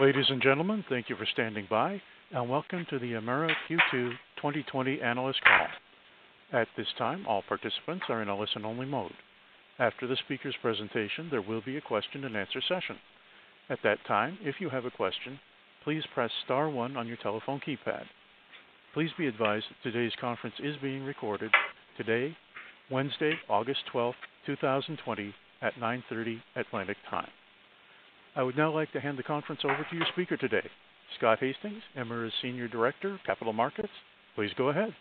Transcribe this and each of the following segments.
Ladies and gentlemen, thank you for standing by, and welcome to the Emera Q2 2020 analyst call. At this time, all participants are in a listen-only mode. After the speaker's presentation, there will be a question and answer session. At that time, if you have a question, please press star one on your telephone keypad. Please be advised that today's conference is being recorded today, Wednesday, August 12th, 2020, at 9:30 Atlantic Time. I would now like to hand the conference over to your speaker today, Scott Hastings, Emera's Senior Director, Capital Markets. Please go ahead.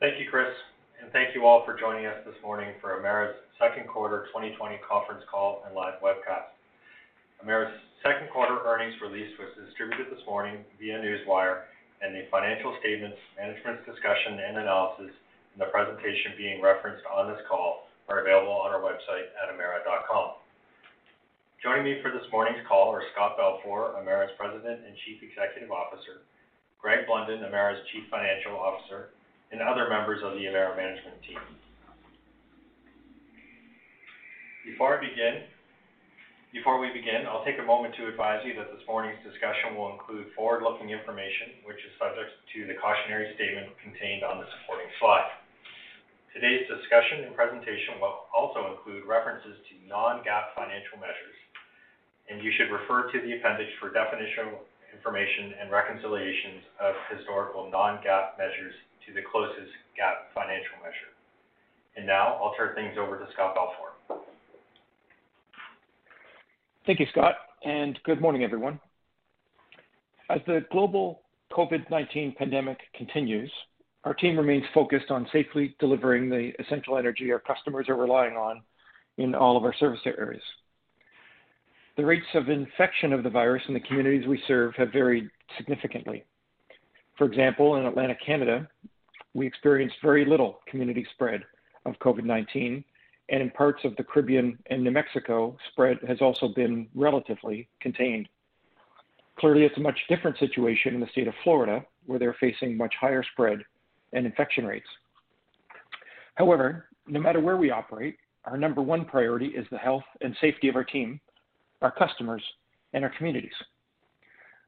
Thank you, Chris, and thank you all for joining us this morning for Emera's second quarter 2020 conference call and live webcast. Emera's second quarter earnings release was distributed this morning via Newswire, and the financial statements, management's discussion and analysis, and the presentation being referenced on this call are available on our website at emera.com. Joining me for this morning's call are Scott Balfour, Emera's President and Chief Executive Officer, Greg Blunden, Emera's Chief Financial Officer, and other members of the Emera management team. Before we begin, I'll take a moment to advise you that this morning's discussion will include forward-looking information, which is subject to the cautionary statement contained on the supporting slide. Today's discussion and presentation will also include references to non-GAAP financial measures and you should refer to the appendix for definitional information and reconciliations of historical non-GAAP measures to the closest GAAP financial measure. And now I'll turn things over to Scott Balfour. Thank you, Scott, and good morning, everyone. As the global COVID-19 pandemic continues, our team remains focused on safely delivering the essential energy our customers are relying on in all of our service areas. The rates of infection of the virus in the communities we serve have varied significantly. For example, in Atlantic Canada, we experienced very little community spread of COVID-19, and in parts of the Caribbean and New Mexico, spread has also been relatively contained. Clearly, it's a much different situation in the state of Florida, where they're facing much higher spread and infection rates. However, no matter where we operate, our number one priority is the health and safety of our team our customers, and our communities.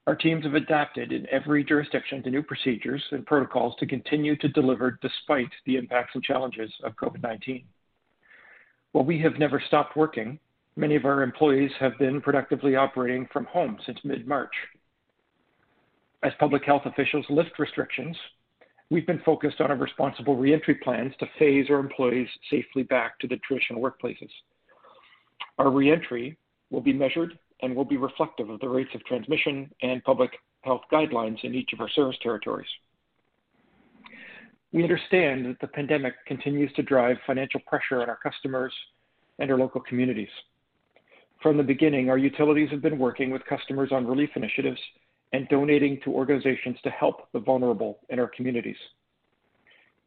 Our teams have adapted in every jurisdiction to new procedures and protocols to continue to deliver despite the impacts and challenges of COVID-19. While we have never stopped working, many of our employees have been productively operating from home since mid-March. As public health officials lift restrictions, we've been focused on our responsible reentry plans to phase our employees safely back to the traditional workplaces. Our reentry will be measured and will be reflective of the rates of transmission and public health guidelines in each of our service territories. We understand that the pandemic continues to drive financial pressure on our customers and our local communities. From the beginning, our utilities have been working with customers on relief initiatives and donating to organizations to help the vulnerable in our communities.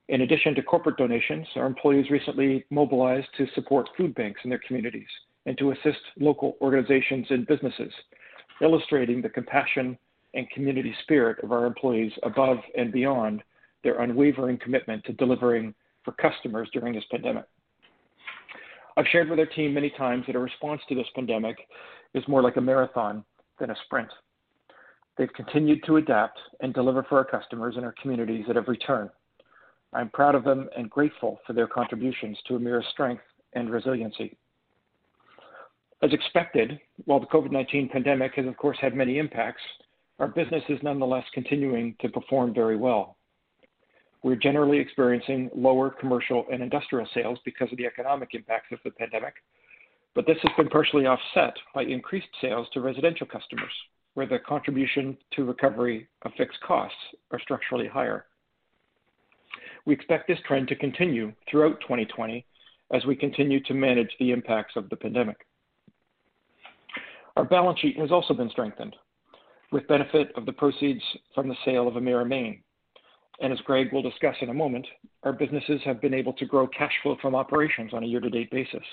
In addition to corporate donations, our employees recently mobilized to support food banks in their communities and to assist local organizations and businesses, illustrating the compassion and community spirit of our employees above and beyond their unwavering commitment to delivering for customers during this pandemic. I've shared with our team many times that a response to this pandemic is more like a marathon than a sprint. They've continued to adapt and deliver for our customers and our communities at every turn. I'm proud of them and grateful for their contributions to Emera's strength and resiliency. As expected, while the COVID-19 pandemic has of course had many impacts, our business is nonetheless continuing to perform very well. We're generally experiencing lower commercial and industrial sales because of the economic impacts of the pandemic, but this has been partially offset by increased sales to residential customers, where the contribution to recovery of fixed costs are structurally higher. We expect this trend to continue throughout 2020 as we continue to manage the impacts of the pandemic. Our balance sheet has also been strengthened with benefit of the proceeds from the sale of Emera Maine. And as Greg will discuss in a moment, our businesses have been able to grow cash flow from operations on a year-to-date basis.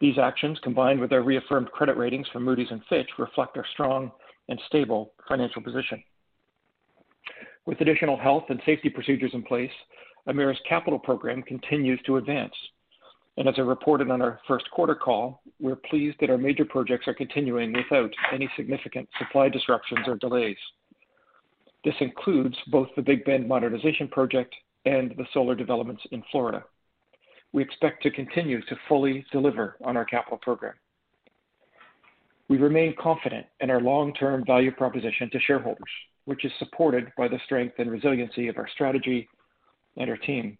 These actions, combined with our reaffirmed credit ratings from Moody's and Fitch, reflect our strong and stable financial position. With additional health and safety procedures in place, Emera's capital program continues to advance. And as I reported on our first quarter call, we're pleased that our major projects are continuing without any significant supply disruptions or delays. This includes both the Big Bend modernization project and the solar developments in Florida. We expect to continue to fully deliver on our capital program. We remain confident in our long-term value proposition to shareholders, which is supported by the strength and resiliency of our strategy and our team.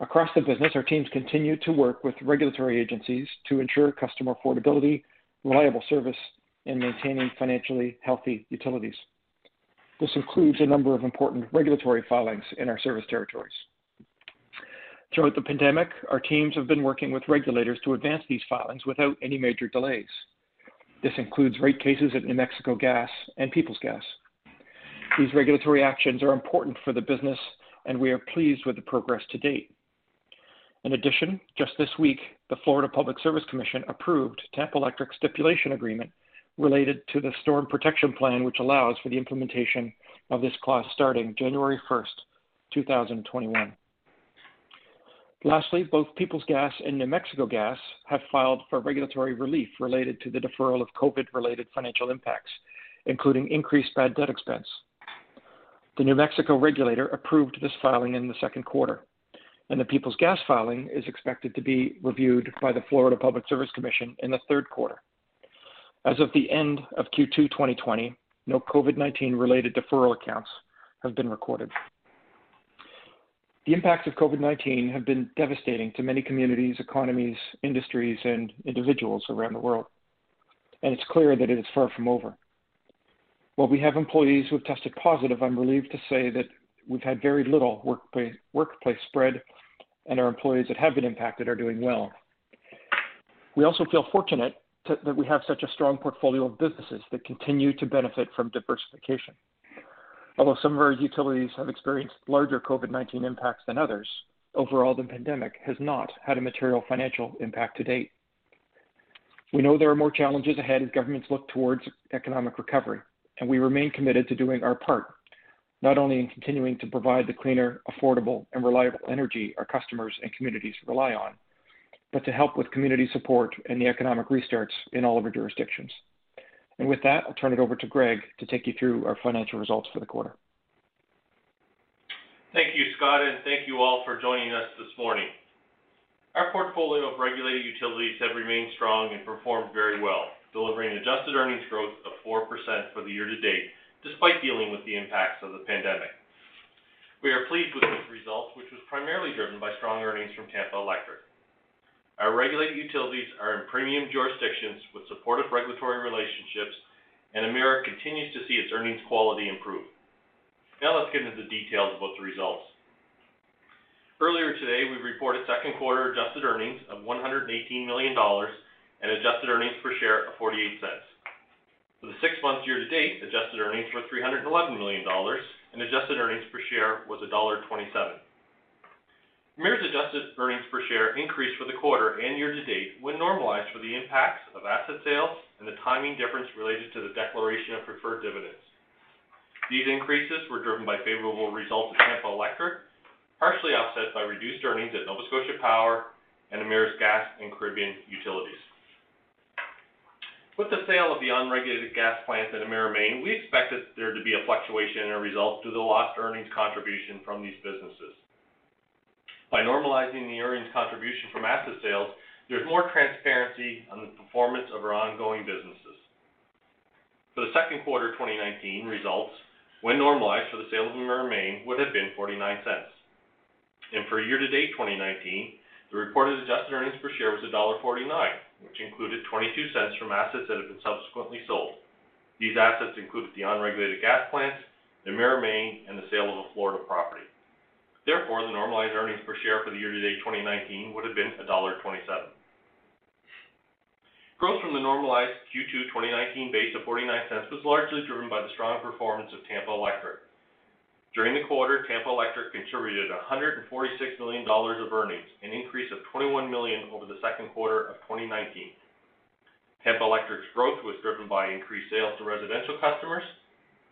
Across the business, our teams continue to work with regulatory agencies to ensure customer affordability, reliable service, and maintaining financially healthy utilities. This includes a number of important regulatory filings in our service territories. Throughout the pandemic, our teams have been working with regulators to advance these filings without any major delays. This includes rate cases at New Mexico Gas and Peoples Gas. These regulatory actions are important for the business, and we are pleased with the progress to date. In addition, just this week, the Florida Public Service Commission approved Tampa Electric's stipulation agreement related to the Storm Protection Plan, which allows for the implementation of this clause starting January 1st, 2021. Lastly, both Peoples Gas and New Mexico Gas have filed for regulatory relief related to the deferral of COVID-related financial impacts, including increased bad debt expense. The New Mexico regulator approved this filing in the second quarter, and the Peoples Gas filing is expected to be reviewed by the Florida Public Service Commission in the third quarter. As of the end of Q2 2020, no COVID-19 related deferral accounts have been recorded. The impacts of COVID-19 have been devastating to many communities, economies, industries, and individuals around the world, and it's clear that it is far from over. While we have employees who have tested positive, I'm relieved to say that we've had very little workplace spread, and our employees that have been impacted are doing well. We also feel fortunate that we have such a strong portfolio of businesses that continue to benefit from diversification. Although some of our utilities have experienced larger COVID-19 impacts than others, overall, the pandemic has not had a material financial impact to date. We know there are more challenges ahead as governments look towards economic recovery, and we remain committed to doing our part, not only in continuing to provide the cleaner, affordable, and reliable energy our customers and communities rely on, but to help with community support and the economic restarts in all of our jurisdictions. And With that, I'll turn it over to Greg to take you through our financial results for the quarter. Thank you, Scott, and thank you all for joining us this morning. Our portfolio of regulated utilities have remained strong and performed very well, delivering adjusted earnings growth of 4% for the year to date, despite dealing with the impacts of the pandemic. We are pleased with this result, which was primarily driven by strong earnings from Tampa Electric. Our regulated utilities are in premium jurisdictions with supportive regulatory relationships, and Emera continues to see its earnings quality improve. Now let's get into the details about the results. Earlier today, we reported second quarter adjusted earnings of 118 million dollars and adjusted earnings per share of 0.48. For the six months year to date, adjusted earnings were 311 million dollars, and adjusted earnings per share was dollar 1.27. Emera's adjusted earnings per share increased for the quarter and year to date when normalized for the impacts of asset sales and the timing difference related to the declaration of preferred dividends. These increases were driven by favorable results at Tampa Electric, partially offset by reduced earnings at Nova Scotia Power and Emera's Gas and Caribbean Utilities. With the sale of the unregulated gas plants in Emera Maine, we expected there to be a fluctuation in our results due to the lost earnings contribution from these businesses. By normalizing the earnings contribution from asset sales, there's more transparency on the performance of our ongoing businesses. For the second quarter 2019 results, when normalized for the sale of Emera Maine, would have been 0.49. For year to date 2019, the reported adjusted earnings per share was 1.49, which included $0.22 from assets that have been subsequently sold. These assets included the unregulated gas plants, Emera Maine, and the sale of a Florida property. Therefore, the normalized earnings per share for the year to date 2019 would have been 1.27. Growth from the normalized Q2 2019 base of $0.49 was largely driven by the strong performance of Tampa Electric. During the quarter, Tampa Electric contributed 146 million dollars of earnings, an increase of 21 million over the second quarter of 2019. Tampa Electric's growth was driven by increased sales to residential customers,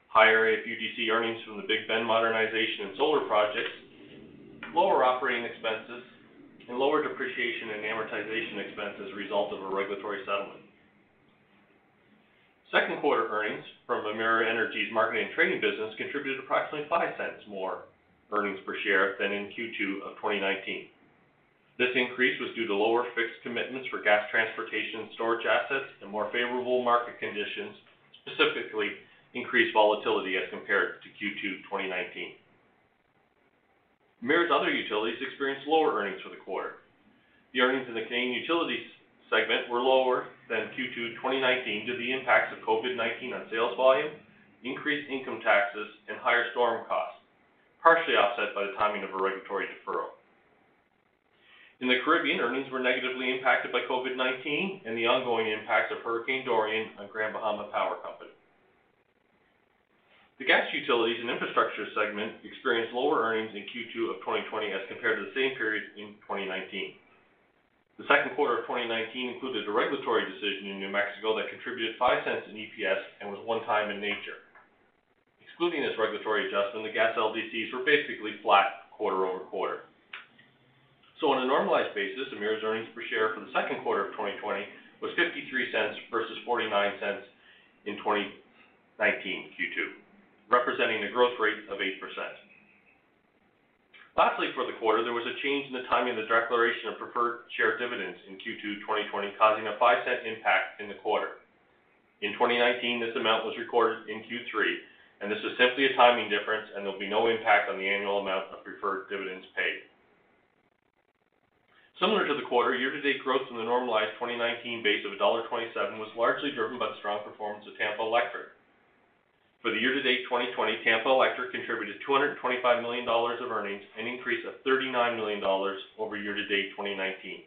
higher AFUDC earnings from the Big Bend modernization and solar projects, lower operating expenses, and lower depreciation and amortization expense as a result of a regulatory settlement. Second quarter earnings from Emera Energy's marketing and trading business contributed approximately 0.05 more earnings per share than in Q2 of 2019. This increase was due to lower fixed commitments for gas transportation and storage assets and more favorable market conditions, specifically increased volatility as compared to Q2 2019. Emera's other utilities experienced lower earnings for the quarter. The earnings in the Canadian Utilities segment were lower than Q2 2019 due to the impacts of COVID-19 on sales volume, increased income taxes, and higher storm costs, partially offset by the timing of a regulatory deferral. In the Caribbean, earnings were negatively impacted by COVID-19 and the ongoing impacts of Hurricane Dorian on Grand Bahama Power Company. The Gas Utilities and Infrastructure segment experienced lower earnings in Q2 of 2020 as compared to the same period in 2019. The second quarter of 2019 included a regulatory decision in New Mexico that contributed $0.05 in EPS and was one-time in nature. Excluding this regulatory adjustment, the gas LDCs were basically flat quarter-over-quarter. So On a normalized basis, Emera's earnings per share for the second quarter of 2020 was $0.53 versus $0.49 in 2019 Q2 representing a growth rate of 8%. Lastly, for the quarter, there was a change in the timing of the declaration of preferred share dividends in Q2 2020, causing a 0.05 impact in the quarter. In 2019, this amount was recorded in Q3, and this is simply a timing difference, and there'll be no impact on the annual amount of preferred dividends paid. Similar to the quarter, year-to-date growth from the normalized 2019 base of dollar 1.27 was largely driven by the strong performance of Tampa Electric. For the year-to-date 2020, Tampa Electric contributed 225 million dollars of earnings, an increase of 39 million dollars over year-to-date 2019.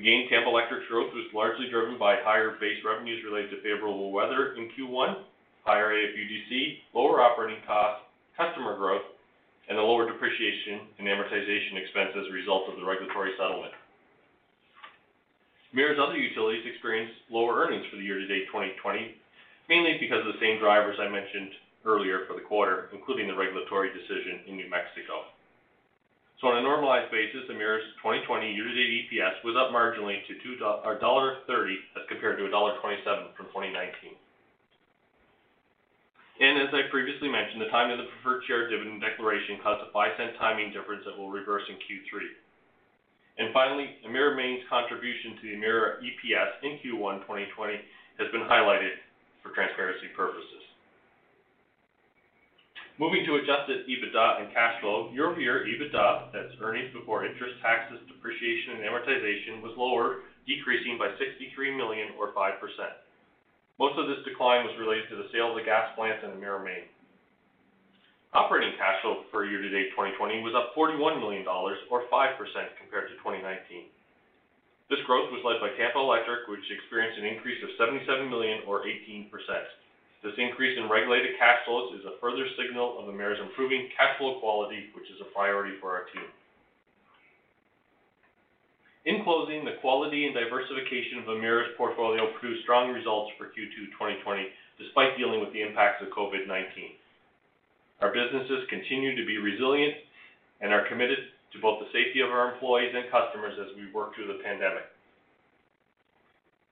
Again, Tampa Electric's growth was largely driven by higher base revenues related to favorable weather in Q1, higher AFUDC, lower operating costs, customer growth, and a lower depreciation and amortization expense as a result of the regulatory settlement. Emera's other utilities experienced lower earnings for the year-to-date 2020 mainly because of the same drivers I mentioned earlier for the quarter, including the regulatory decision in New Mexico. So On a normalized basis, Emera's 2020 year-to-date EPS was up marginally to dollar 1.30 as compared to dollar 1.27 from 2019. And As I previously mentioned, the timing of the preferred share dividend declaration caused a 0.05 timing difference that will reverse in Q3. And Finally, Emera Maine's contribution to the Emera EPS in Q1 2020 has been highlighted for transparency purposes. Moving to adjusted EBITDA and cash flow, year-over-year EBITDA, that's earnings before interest, taxes, depreciation, and amortization, was lower, decreasing by 63 million or 5%. Most of this decline was related to the sale of the gas plants in Emera Maine. Operating cash flow for year-to-date 2020 was up 41 million dollars or 5% compared to 2019. This growth was led by Tampa Electric, which experienced an increase of 77 million or 18%. This increase in regulated cash flows is a further signal of Emera's improving cash flow quality, which is a priority for our team. In closing, the quality and diversification of Emera's portfolio produced strong results for Q2 2020, despite dealing with the impacts of COVID-19. Our businesses continue to be resilient and are committed to both the safety of our employees and customers as we work through the pandemic.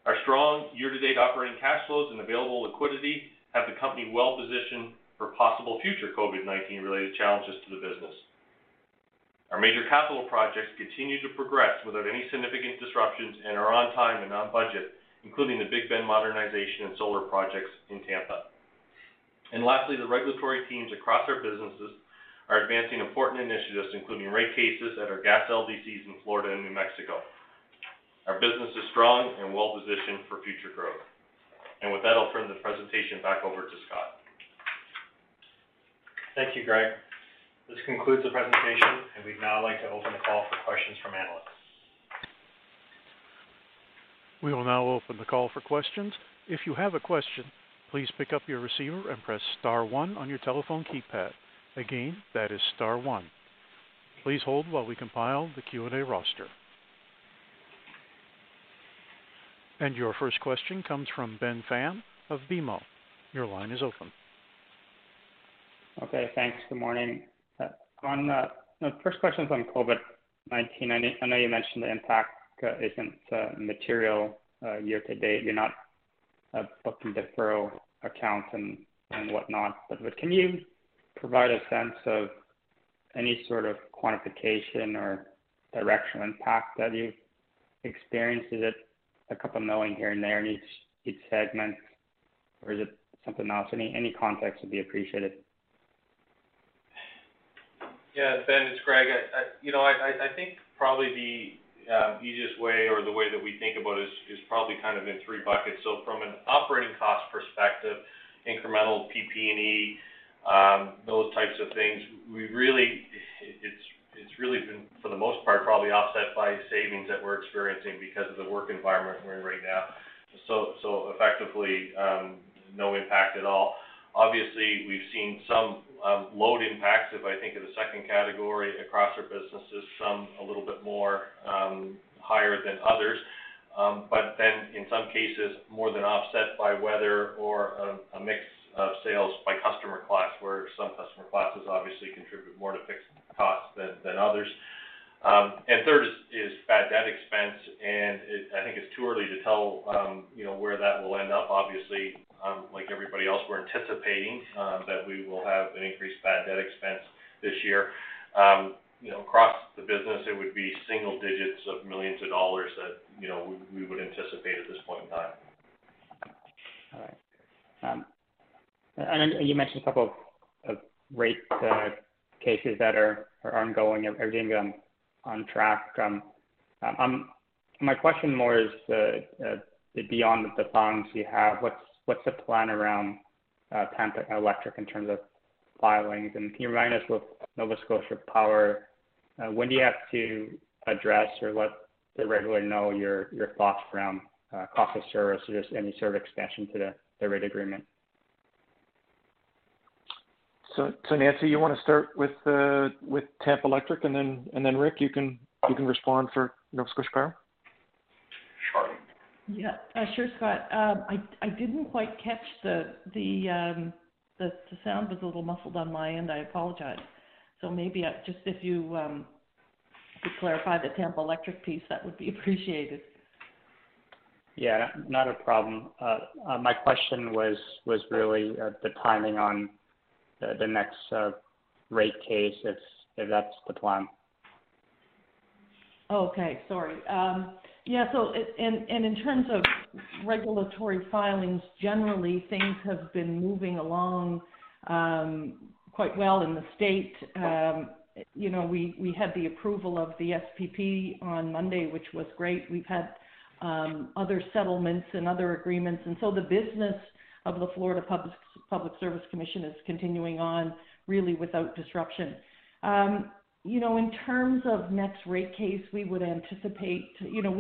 Our strong year-to-date operating cash flows and available liquidity have the company well-positioned for possible future COVID-19 related challenges to the business. Our major capital projects continue to progress without any significant disruptions and are on time and on budget, including the Big Bend modernization and solar projects in Tampa. And Lastly, the regulatory teams across our businesses are advancing important initiatives, including rate cases at our gas LDCs in Florida and New Mexico. Our business is strong and well-positioned for future growth. And With that, I'll turn the presentation back over to Scott. Thank you, Greg. This concludes the presentation, and we'd now like to open the call for questions from analysts. We will now open the call for questions. If you have a question, please pick up your receiver and press star one on your telephone keypad. Again, that is star one. Please hold while we compile the Q&A roster. And your first question comes from Ben Pham of BMO. Your line is open. Okay, thanks. Good morning. Uh, on the first question is on COVID-19. I know you mentioned the impact uh, isn't uh, material year to date. You're not booking deferral accounts and whatnot. But can you provide a sense of any sort of quantification or directional impact that you've experienced? Is it a couple million here and there in each segment, or is it something else? Any context would be appreciated. Yeah, Ben, it's Greg. You know, I think probably the um, easiest way or the way that we think about it is probably kind of in three buckets. So from an operating cost perspective, incremental PP&E, um, those types of things, we really, it's it's really been, for the most part, probably offset by savings that we're experiencing because of the work environment we're in right now. So so effectively, um, no impact at all. Obviously, we've seen some um, load impacts, if I think of the second category across our businesses, some a little bit more um, higher than others. Um, but then in some cases, more than offset by weather or a mix of sales by customer class, where some customer classes obviously contribute more to fixed costs than others. And third is bad debt expense, and I think it's too early to tell, you know, where that will end up. Obviously, um, like everybody else, we're anticipating um, that we will have an increased bad debt expense this year. Um, you know, across the business, it would be single digits of millions of dollars that, you know, we would anticipate at this point in time. All right. And you mentioned a couple of rate uh, cases that are ongoing, everything on track. Um my question more is uh, uh, beyond the funds you have, what's what's the plan around Tampa Electric in terms of filings? And can you remind us with Nova Scotia Power, when do you have to address or let the regulator know your your thoughts around cost of service or just any sort of extension to the, the rate agreement? So, so Nancy, you want to start with uh, with Tampa Electric, and then and then Rick, you can you can respond for Nova Scotia Power. Sure. Yeah, uh, sure, Scott. Um, I I didn't quite catch the the um, the the sound was a little muffled on my end. I apologize. So maybe I, just if you um, could clarify the Tampa Electric piece, that would be appreciated. Yeah, not a problem. Uh, uh, my question was was really uh, the timing on the, next uh, rate case, if that's the plan. Okay, sorry. Um, yeah, so and in terms of regulatory filings, generally, things have been moving along um, quite well in the state. Um, you know, we had the approval of the SPP on Monday, which was great. We've had other settlements and other agreements, and so the business of the Florida Public Service Commission is continuing on really without disruption um, you know, in terms of next rate case, we would anticipate, you know,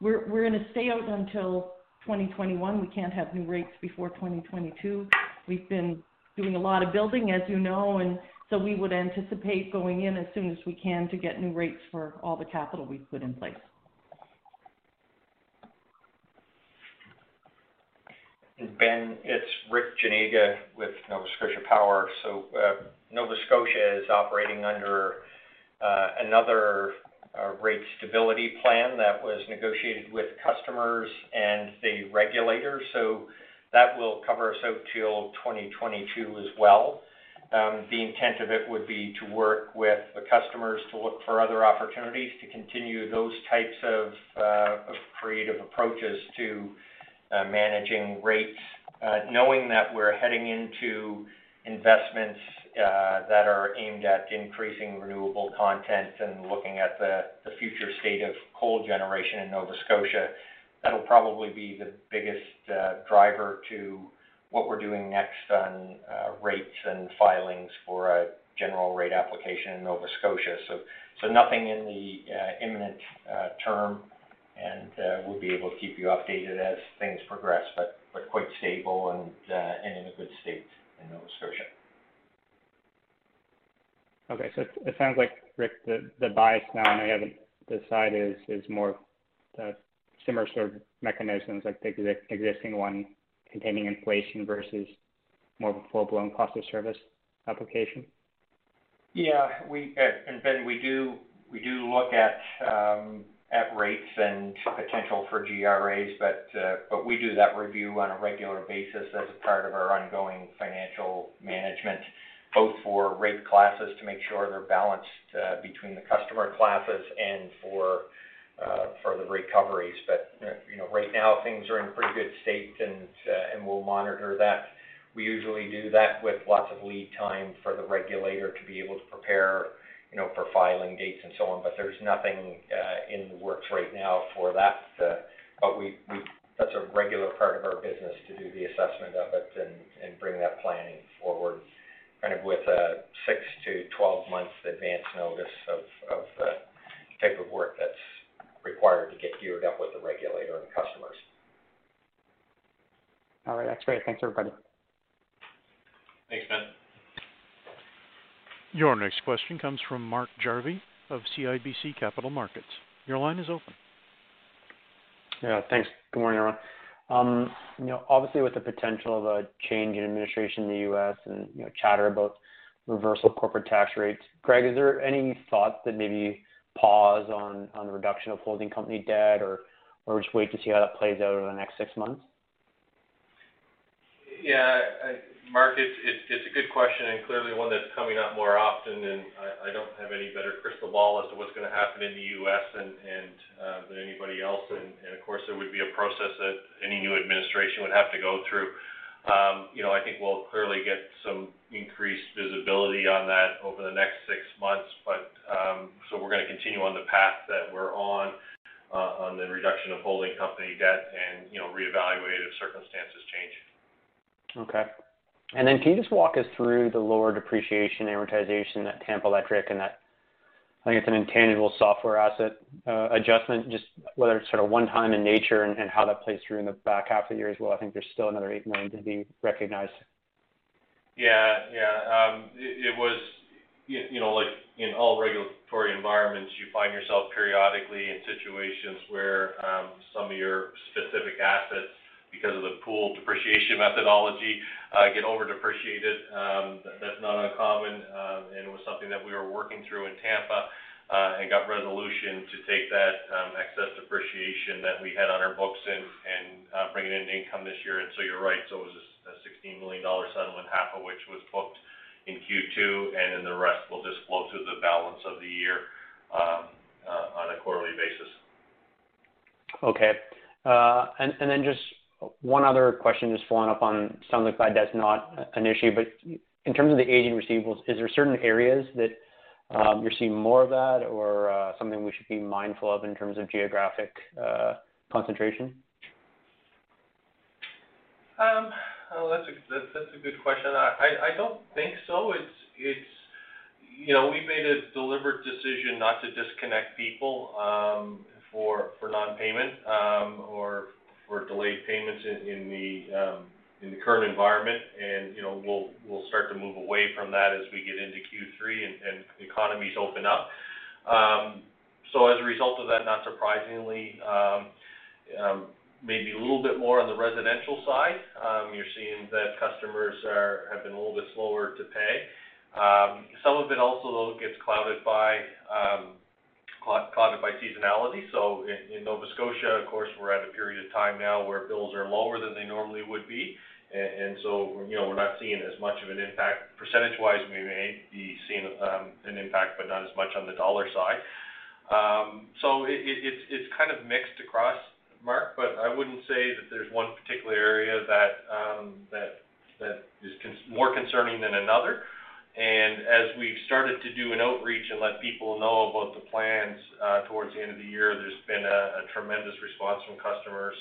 we're we're in a stay out until 2021. We can't have new rates before 2022. We've been doing a lot of building, as you know, and so we would anticipate going in as soon as we can to get new rates for all the capital we've put in place. Ben, it's Rick Janega with Nova Scotia Power. So uh, Nova Scotia is operating under uh, another uh, rate stability plan that was negotiated with customers and the regulators. So that will cover us out till 2022 as well. Um, the intent of it would be to work with the customers to look for other opportunities to continue those types of, creative approaches to managing rates, uh, knowing that we're heading into investments uh, that are aimed at increasing renewable content and looking at the, future state of coal generation in Nova Scotia. That'll probably be the biggest uh, driver to what we're doing next on uh, rates and filings for a general rate application in Nova Scotia. So, nothing in the uh, imminent uh, term. And uh, we'll be able to keep you updated as things progress, but quite stable uh, and in a good state in Nova Scotia. Okay. So it sounds like, Rick, the bias now, and I know you haven't decided, is more the similar sort of mechanisms like the existing one containing inflation versus more of a full-blown cost of service application. Yeah. Uh, and Ben, we do look at um, rates and potential for GRAs, but uh, but we do that review on a regular basis as a part of our ongoing financial management, both for rate classes to make sure they're balanced uh, between the customer classes and for uh, for the recoveries. But, you know, right now things are in pretty good state and, and we'll monitor that. We usually do that with lots of lead time for the regulator to be able to prepare, you know, for filing dates and so on. But there's nothing uh, in the works right now for that. Uh, but we, we that's a regular part of our business to do the assessment of it and bring that planning forward kind of with a six to 12 months advance notice of the type of work that's required to get geared up with the regulator and customers. All right. That's great. Thanks, everybody. Thanks, Ben. Your next question comes from Mark Jarvi of CIBC Capital Markets. Your line is open. Yeah, thanks. Good morning, everyone. Um, you know, obviously with the potential of a change in administration in the U.S. and, you know, chatter about reversal of corporate tax rates, Greg, is there any thought that maybe pause on on the reduction of holding company debt or just wait to see how that plays out over the next six months? Yeah. Mark, it's a good question and clearly one that's coming up more often, and I don't have any better crystal ball as to what's gonna happen in the U.S. Uh, than anybody else. Of course, there would be a process that any new administration would have to go through. Um, you know, I think we'll clearly get some increased visibility on that over the next six months. Um, so we're gonna continue on the path that we're on uh, on the reduction of holding company debt and, you know, reevaluate if circumstances change. Okay. And then can you just walk us through the lower depreciation amortization at Tampa Electric and that, I think it's an intangible software asset uh, adjustment, just whether it's sort of one time in nature and how that plays through in the back half of the year as well? I think there's still another 8 million to be recognized. Yeah. Yeah. Um, it was, you know, like in all regulatory environments, you find yourself periodically in situations where um, some of your specific assets, because of the pool depreciation methodology, uh, get over-depreciated. Um, that's not uncommon, um, and it was something that we were working through in Tampa, uh, and got resolution to take that um, excess depreciation that we had on our books and uh, bring it into income this year. And so You're right. So It was a 16 million dollar settlement, half of which was booked in Q2, and then the rest will just flow through the balance of the year on a quarterly basis. Okay. And and Then just one other question, just following up on, sounds like bad debt's not an issue, but in terms of the aging receivables, is there certain areas that um, you're seeing more of that or uh, something we should be mindful of in terms of geographic uh, concentration? Um, oh, that's a good question. I don't think so. It's you know, we made a deliberate decision not to disconnect people um, for non-payment or delayed payments um, in the current environment. And you know, we'll start to move away from that as we get into Q3 and economies open up. Um, so as a result of that, not surprisingly, um, maybe a little bit more on the residential side, you're seeing that customers have been a little bit slower to pay. Some of it also though gets clouded by seasonality. So in Nova Scotia, of course, we're at a period of time now where bills are lower than they normally would be. And so, you know, we're not seeing as much of an impact. Percentage-wise, we may be seeing an impact, but not as much on the dollar side. So it's it's kind of mixed across, Mark, but I wouldn't say that there's one particular area that um, that that is more concerning than another. And as we've started to do an outreach and let people know about the plans uh, towards the end of the year, there's been a tremendous response from customers,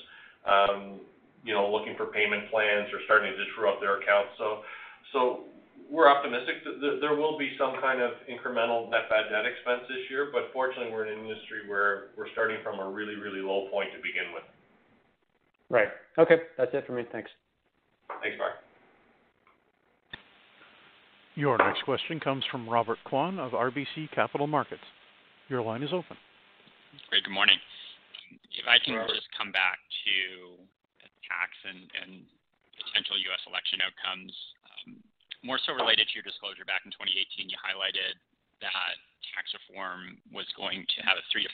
um, you know, looking for payment plans or starting to true up their accounts. So, so we're optimistic that there will be some kind of incremental net bad debt expense this year, but fortunately, we're in an industry where we're starting from a really, really low point to begin with. Right. Okay. That's it for me. Thanks. Thanks, Mark. Your next question comes from Robert Kwan of RBC Capital Markets. Your line is open. Great. Good morning. If I can just come back to tax and potential U.S. election outcomes. Um, more so related to your disclosure back in 2018, you highlighted that tax reform was going to have a 3%-5%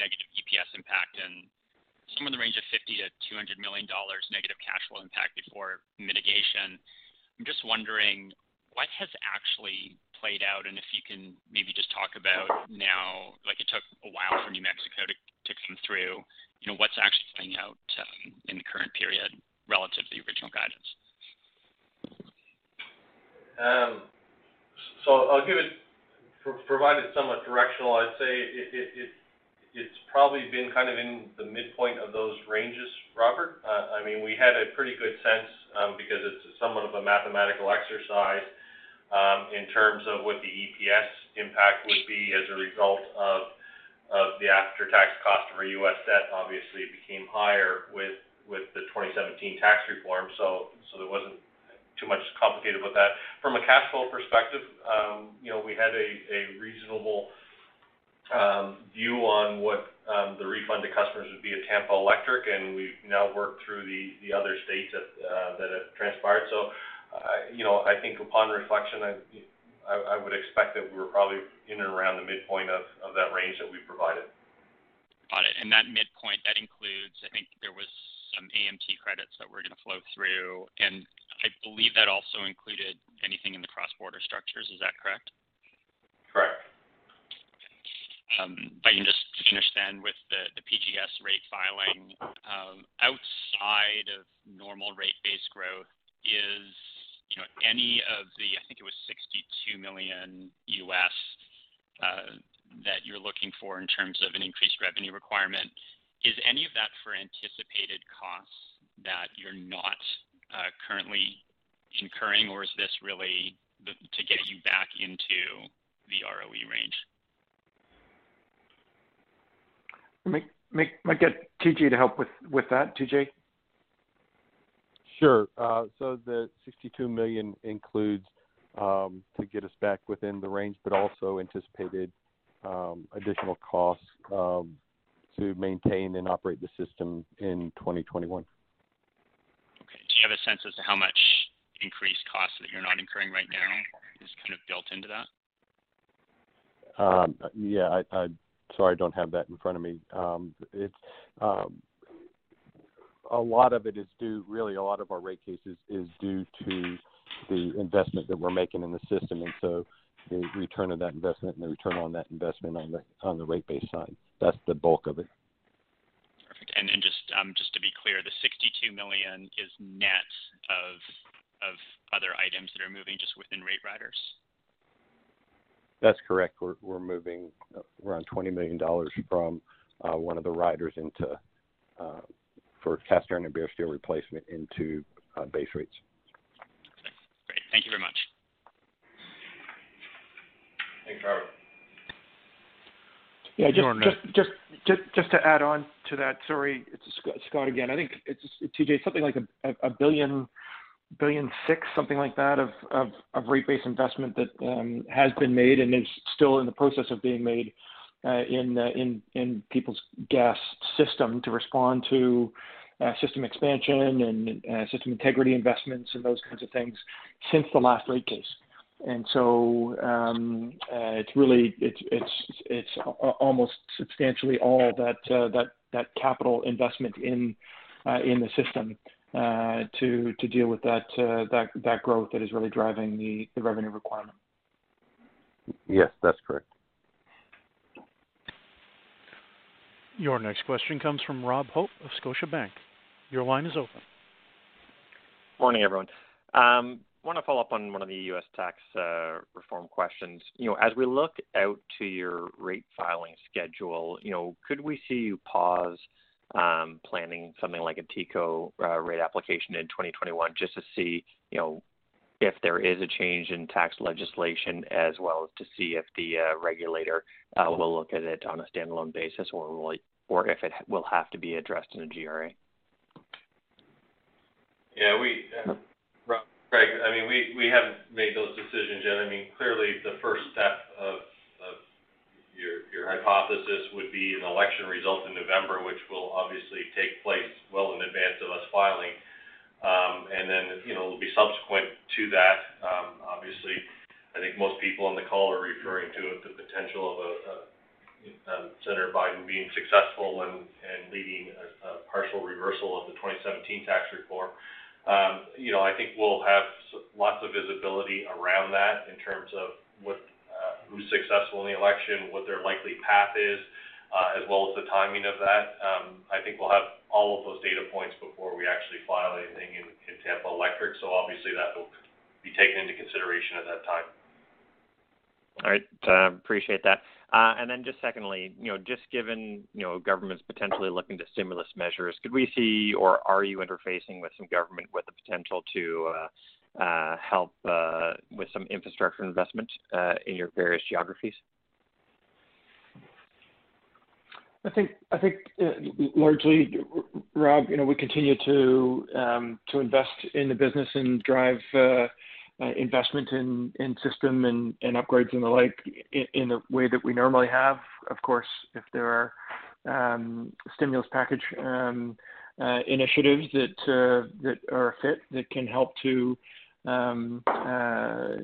negative EPS impact and somewhere in the range of $50 million-$200 million negative cash flow impact before mitigation. I'm just wondering what has actually played out, and if you can maybe just talk about now, like it took a while for New Mexico to to come through, you know, what's actually playing out um, in the current period relative to the original guidance? Um, so I'll give it, provide it somewhat directional. I'd say it it's probably been kind of in the midpoint of those ranges, Robert. Uh, I mean, we had a pretty good sense, um, because it's somewhat of a mathematical exercise, Um, in terms of what the EPS impact would be as a result of the after-tax cost of our U.S. debt obviously became higher with the 2017 tax reform. So there wasn't too much complicated with that. From a cash flow perspective, um, you know, we had a reasonable um, view on what the refund to customers would be at Tampa Electric, and we've now worked through the other states that uh, have transpired. You know, I think upon reflection, I would expect that we were probably in and around the midpoint of that range that we provided. Got it. And that midpoint, that includes, I think there was some AMT credits that were gonna flow through, and I believe that also included anything in the cross-border structures. Is that correct? Correct. Um, if I can just finish then with the PGS rate filing. Um, outside of normal rate-based growth, is, you know, any of the, I think it was $62 million uh, that you're looking for in terms of an increased revenue requirement, is any of that for anticipated costs that you're not uh, currently incurring, or is this really to get you back into the ROE range? Might get TJ to help with that. TJ? Sure. Uh, so the 62 million includes um, to get us back within the range, but also anticipated um, additional costs um, to maintain and operate the system in 2021. Okay. Do you have a sense as to how much increased costs that you're not incurring right now is kind of built into that? Yeah. I sorry, I don't have that in front of me. A lot of it is due, really, a lot of our rate cases is due to the investment that we're making in the system, and so the return of that investment and the return on that investment on the on the rate base side. That's the bulk of it. Perfect. And then um, just to be clear, the 62 million is net of other items that are moving just within rate riders? That's correct. We're moving around $20 million from uh, one of the riders into uh, for cast iron and bare steel replacement into uh, base rates. Great. Thank you very much. Thanks, Robert. Yeah, just just to add on to that. Sorry, it's Scott again. I think it's TJ, something like $1.6 billion, something like that, of rate base investment that um, has been made and is still in the process of being made Uh, in uh, in, in Peoples Gas system to respond to uh, system expansion and system integrity investments and those kinds of things since the last rate case. And so um, it's really almost substantially all that that that capital investment in in the system to to deal with that that that growth that is really driving the, the revenue requirement. Yes, that's correct. Your next question comes from Rob Hope of Scotiabank. Your line is open. Morning, everyone. Um, Want to follow up on one of the U.S. tax uh, reform questions. You know, as we look out to your rate filing schedule, you know, could we see you pause um, planning something like a TECO uh, rate application in 2021 just to see, you know, if there is a change in tax legislation, as well as to see if the uh, regulator uh, will look at it on a standalone basis or if it will have to be addressed in a GRA. Yeah, we, uh, Greg, I mean, we we haven't made those decisions yet. I mean, clearly the first step of your your hypothesis would be an election result in November, which will obviously take place well in advance of us filing. Um, and then, you know, it'll be subsequent to that. Um, obviously, I think most people on the call are referring to the potential of a um, Senator Biden being successful and leading a partial reversal of the 2017 tax reform. You know, I think we'll have lots of visibility around that in terms of what, uh, who's successful in the election, what their likely path is, uh, as well as the timing of that. I think we'll have all of those data points before we actually file anything in Tampa Electric. So obviously that will be taken into consideration at that time. All right. Uh, appreciate that. Uh, and then just secondly, you know, just given, you know, government's potentially looking to stimulus measures, could we see or are you interfacing with some government with the potential to uh, uh, help with some infrastructure investment in your various geographies? I think uh, largely, Rob, you know, we continue to um, invest in the business and drive uh, uh, investment in system and upgrades and the like in the way that we normally have. Of course, if there are um, stimulus package um, initiatives that are a fit that can help to Um, uh,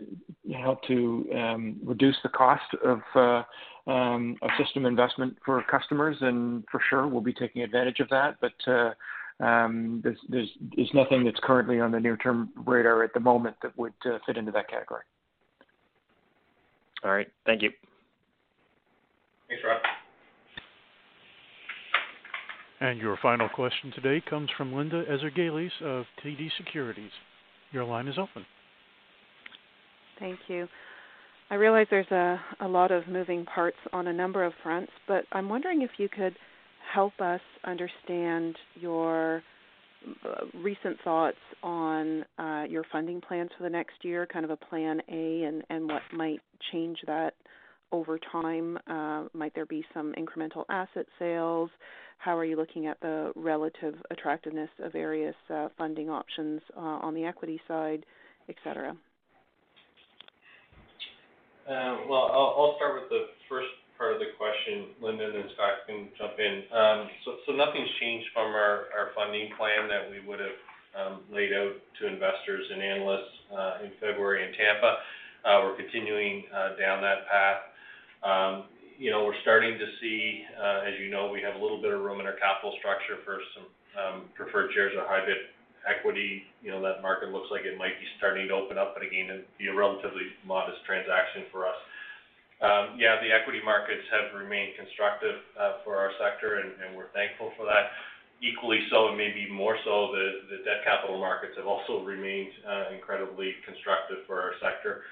um, reduce the cost of uh, um, a system investment for customers, and for sure we'll be taking advantage of that. But uh, there's nothing that's currently on the near-term radar at the moment that would fit into that category. All right. Thank you. Thanks, Rob. And your final question today comes from Linda Ezergailis of TD Securities. Your line is open. Thank you. I realize there's a lot of moving parts on a number of fronts, but I'm wondering if you could help us understand your uh, recent thoughts on uh, your funding plans for the next year, kind of a plan A, and and what might change that over time. Uh, might there be some incremental asset sales? How are you looking at the relative attractiveness of various uh, funding options uh, on the equity side, et cetera? Uh, well, I'll start with the first part of the question, Linda, and Scott can jump in. Um so nothing's changed from our funding plan that we would have um, laid out to investors and analysts in February in Tampa. We're continuing down that path. Um, You know, we're starting to see, uh, as you know, we have a little bit of room in our capital structure for some um, preferred shares or hybrid equity. You know, that market looks like it might be starting to open up, but again, it'd be a relatively modest transaction for us. Um, yeah, the equity markets have remained constructive uh, for our sector, and we're thankful for that. Equally so, and maybe more so, the debt capital markets have also remained uh, incredibly constructive for our sector.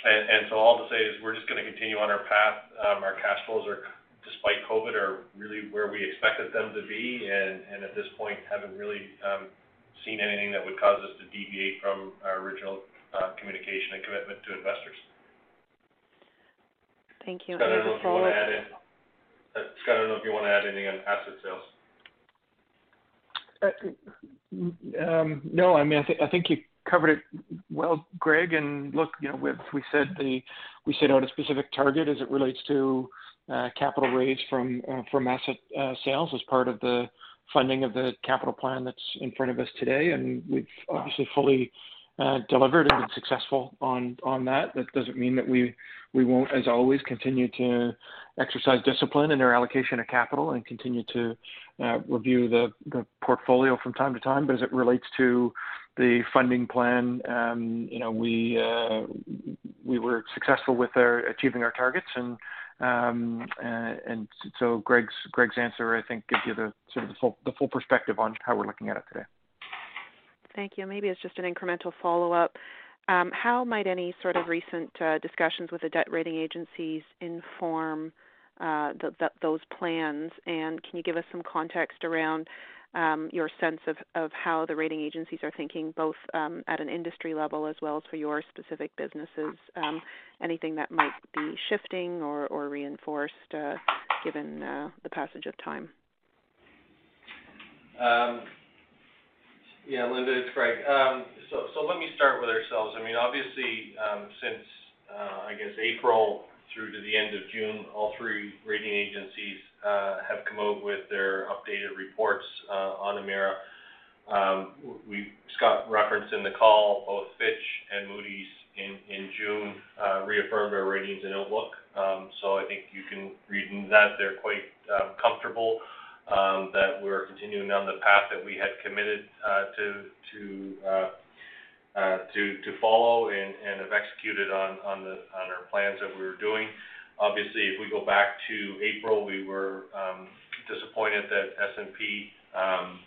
And so all to say is we're just gonna continue on our path. Um, our cash flows are, despite COVID, are really where we expected them to be, and at this point, haven't really um, seen anything that would cause us to deviate from our original uh, communication and commitment to investors. Thank you. Scott, I don't know if you wanna add in. Uh, Scott, I don't know if you wanna add anything on asset sales. Uh, mm, um, no. I mean, I think you covered it well, Greg. And look, you know, we said we set out a specific target as it relates to uh, capital raise from uh, from asset uh, sales as part of the funding of the capital plan that's in front of us today. And we've obviously fully delivered and been successful on on that. That doesn't mean that we we won't, as always, continue to exercise discipline in our allocation of capital and continue to review the, the portfolio from time to time. But as it relates to the funding plan, um, you know, uh, we were successful with achieving our targets. And um, uh, and so Greg's answer, I think, gives you the sort of the full perspective on how we're looking at it today. Thank you. Maybe it's just an incremental follow-up. Um, how might any sort of recent uh, discussions with the debt rating agencies inform those plans? And can you give us some context around um, your sense of, of how the rating agencies are thinking, both um, at an industry level as well as for your specific businesses. Um, anything that might be shifting or, or reinforced uh, given uh, the passage of time. Um, yeah, Linda, it's Greg. Um, so, so let me start with ourselves. I mean, obviously, um, since uh, I guess April through to the end of June, all three rating agencies uh, have come out with their updated reports uh, on Emera. Um, we Scott referenced in the call both Fitch and Moody's in, in June uh, reaffirmed our ratings and outlook. Um, so I think you can read in that they're quite uh, comfortable um, that we're continuing on the path that we had committed to to to follow and, have executed on our plans that we were doing. Obviously, if we go back to April, we were um, disappointed that S&P um,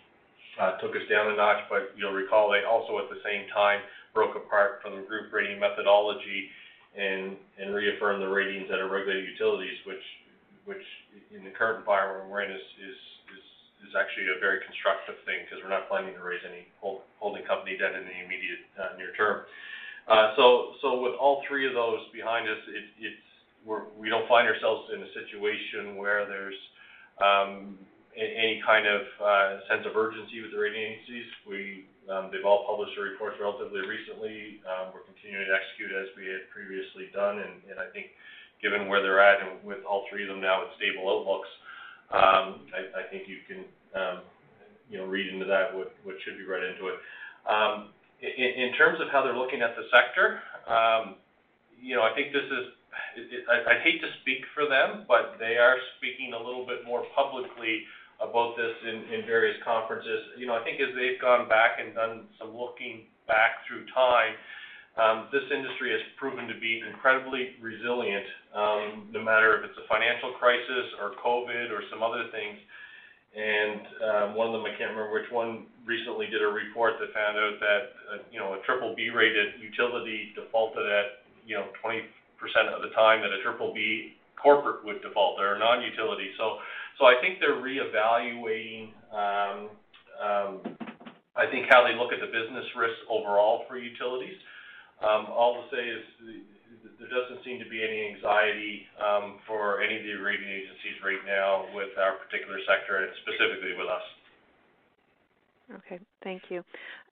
uh, took us down a notch, but you'll recall they also at the same time broke apart from the group rating methodology and reaffirmed the ratings at our regulated utilities, which which in the current environment we're in is is, actually a very constructive thing because we're not planning to raise any hold, holding company debt in the immediate uh, near term. Uh, so so with all three of those behind us, it, it's we're, we don't find ourselves in a situation where there's um, any kind of uh, sense of urgency with the rating agencies. We, um, they've all published their reports relatively recently. Um, we're continuing to execute as we had previously done, and, and I think given where they're at and with all three of them now with stable outlooks, um, I, think you can, um, you know, read into that what, what should be read into it. Um, in, terms of how they're looking at the sector, you know, I think this is I, I'd hate to speak for them, but they are speaking a little bit more publicly about this in, in various conferences. You know, I think as they've gone back and done some looking back through time, um, this industry has proven to be incredibly resilient, um, no matter if it's a financial crisis or COVID or some other things. And um, one of them, I can't remember which one, recently did a report that found out that uh, you know a triple B rated utility defaulted at you know 20% of the time that a triple B corporate would default or non-utility. So so I think they're reevaluating, um, I think, how they look at the business risks overall for utilities. Um, all to say is there doesn't seem to be any anxiety um, for any of the rating agencies right now with our particular sector and specifically with us. Okay, thank you.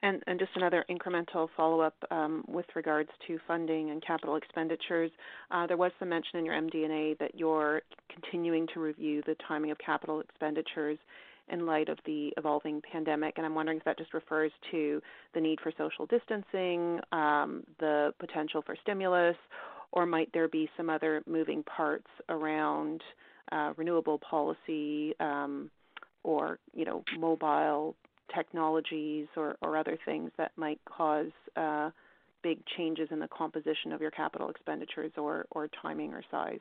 And, just another incremental follow-up um, with regards to funding and capital expenditures. Uh, there was some mention in your MD&A that you're continuing to review the timing of capital expenditures in light of the evolving pandemic, and I'm wondering if that just refers to the need for social distancing, um, the potential for stimulus, or might there be some other moving parts around uh, renewable policy um, or, you know, mobile technologies or, or other things that might cause uh, big changes in the composition of your capital expenditures or, or timing or size?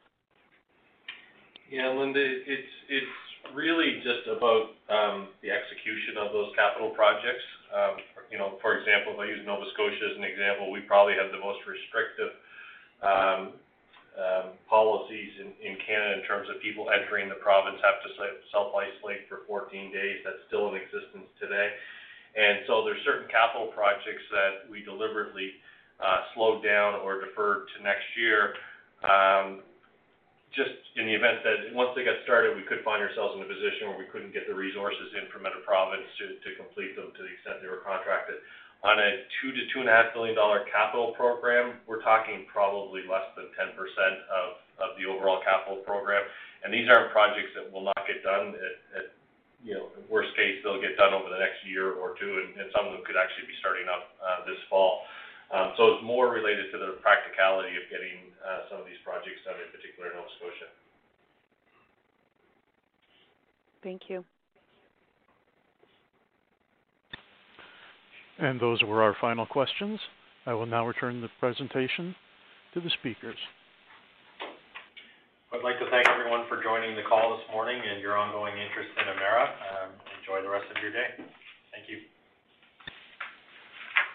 Yeah, Linda, it's it's really just about um, the execution of those capital projects. Um, you know, for example, if I use Nova Scotia as an example, we probably have the most restrictive um, policies in, Canada in terms of people entering the province have to self-isolate for 14 days. That's still in existence today. And so there's certain capital projects that we deliberately uh, slowed down or deferred to next year. Just in the event that once they got started, we could find ourselves in a position where we couldn't get the resources in from a province to, to complete them to the extent they were contracted. On a two to two and a half billion dollar capital program, we're talking probably less than 10% of, of the overall capital program. And these aren't projects that will not get done at, at you know, worst case, they'll get done over the next year or two, and, and some of them could actually be starting up uh, this fall. Um, so it's more related to the practicality of getting uh, some of these projects done, in particular in Nova Scotia. Thank you. And those were our final questions. I will now return the presentation to the speakers. I'd like to thank everyone for joining the call this morning and your ongoing interest in Emera. Um, enjoy the rest of your day.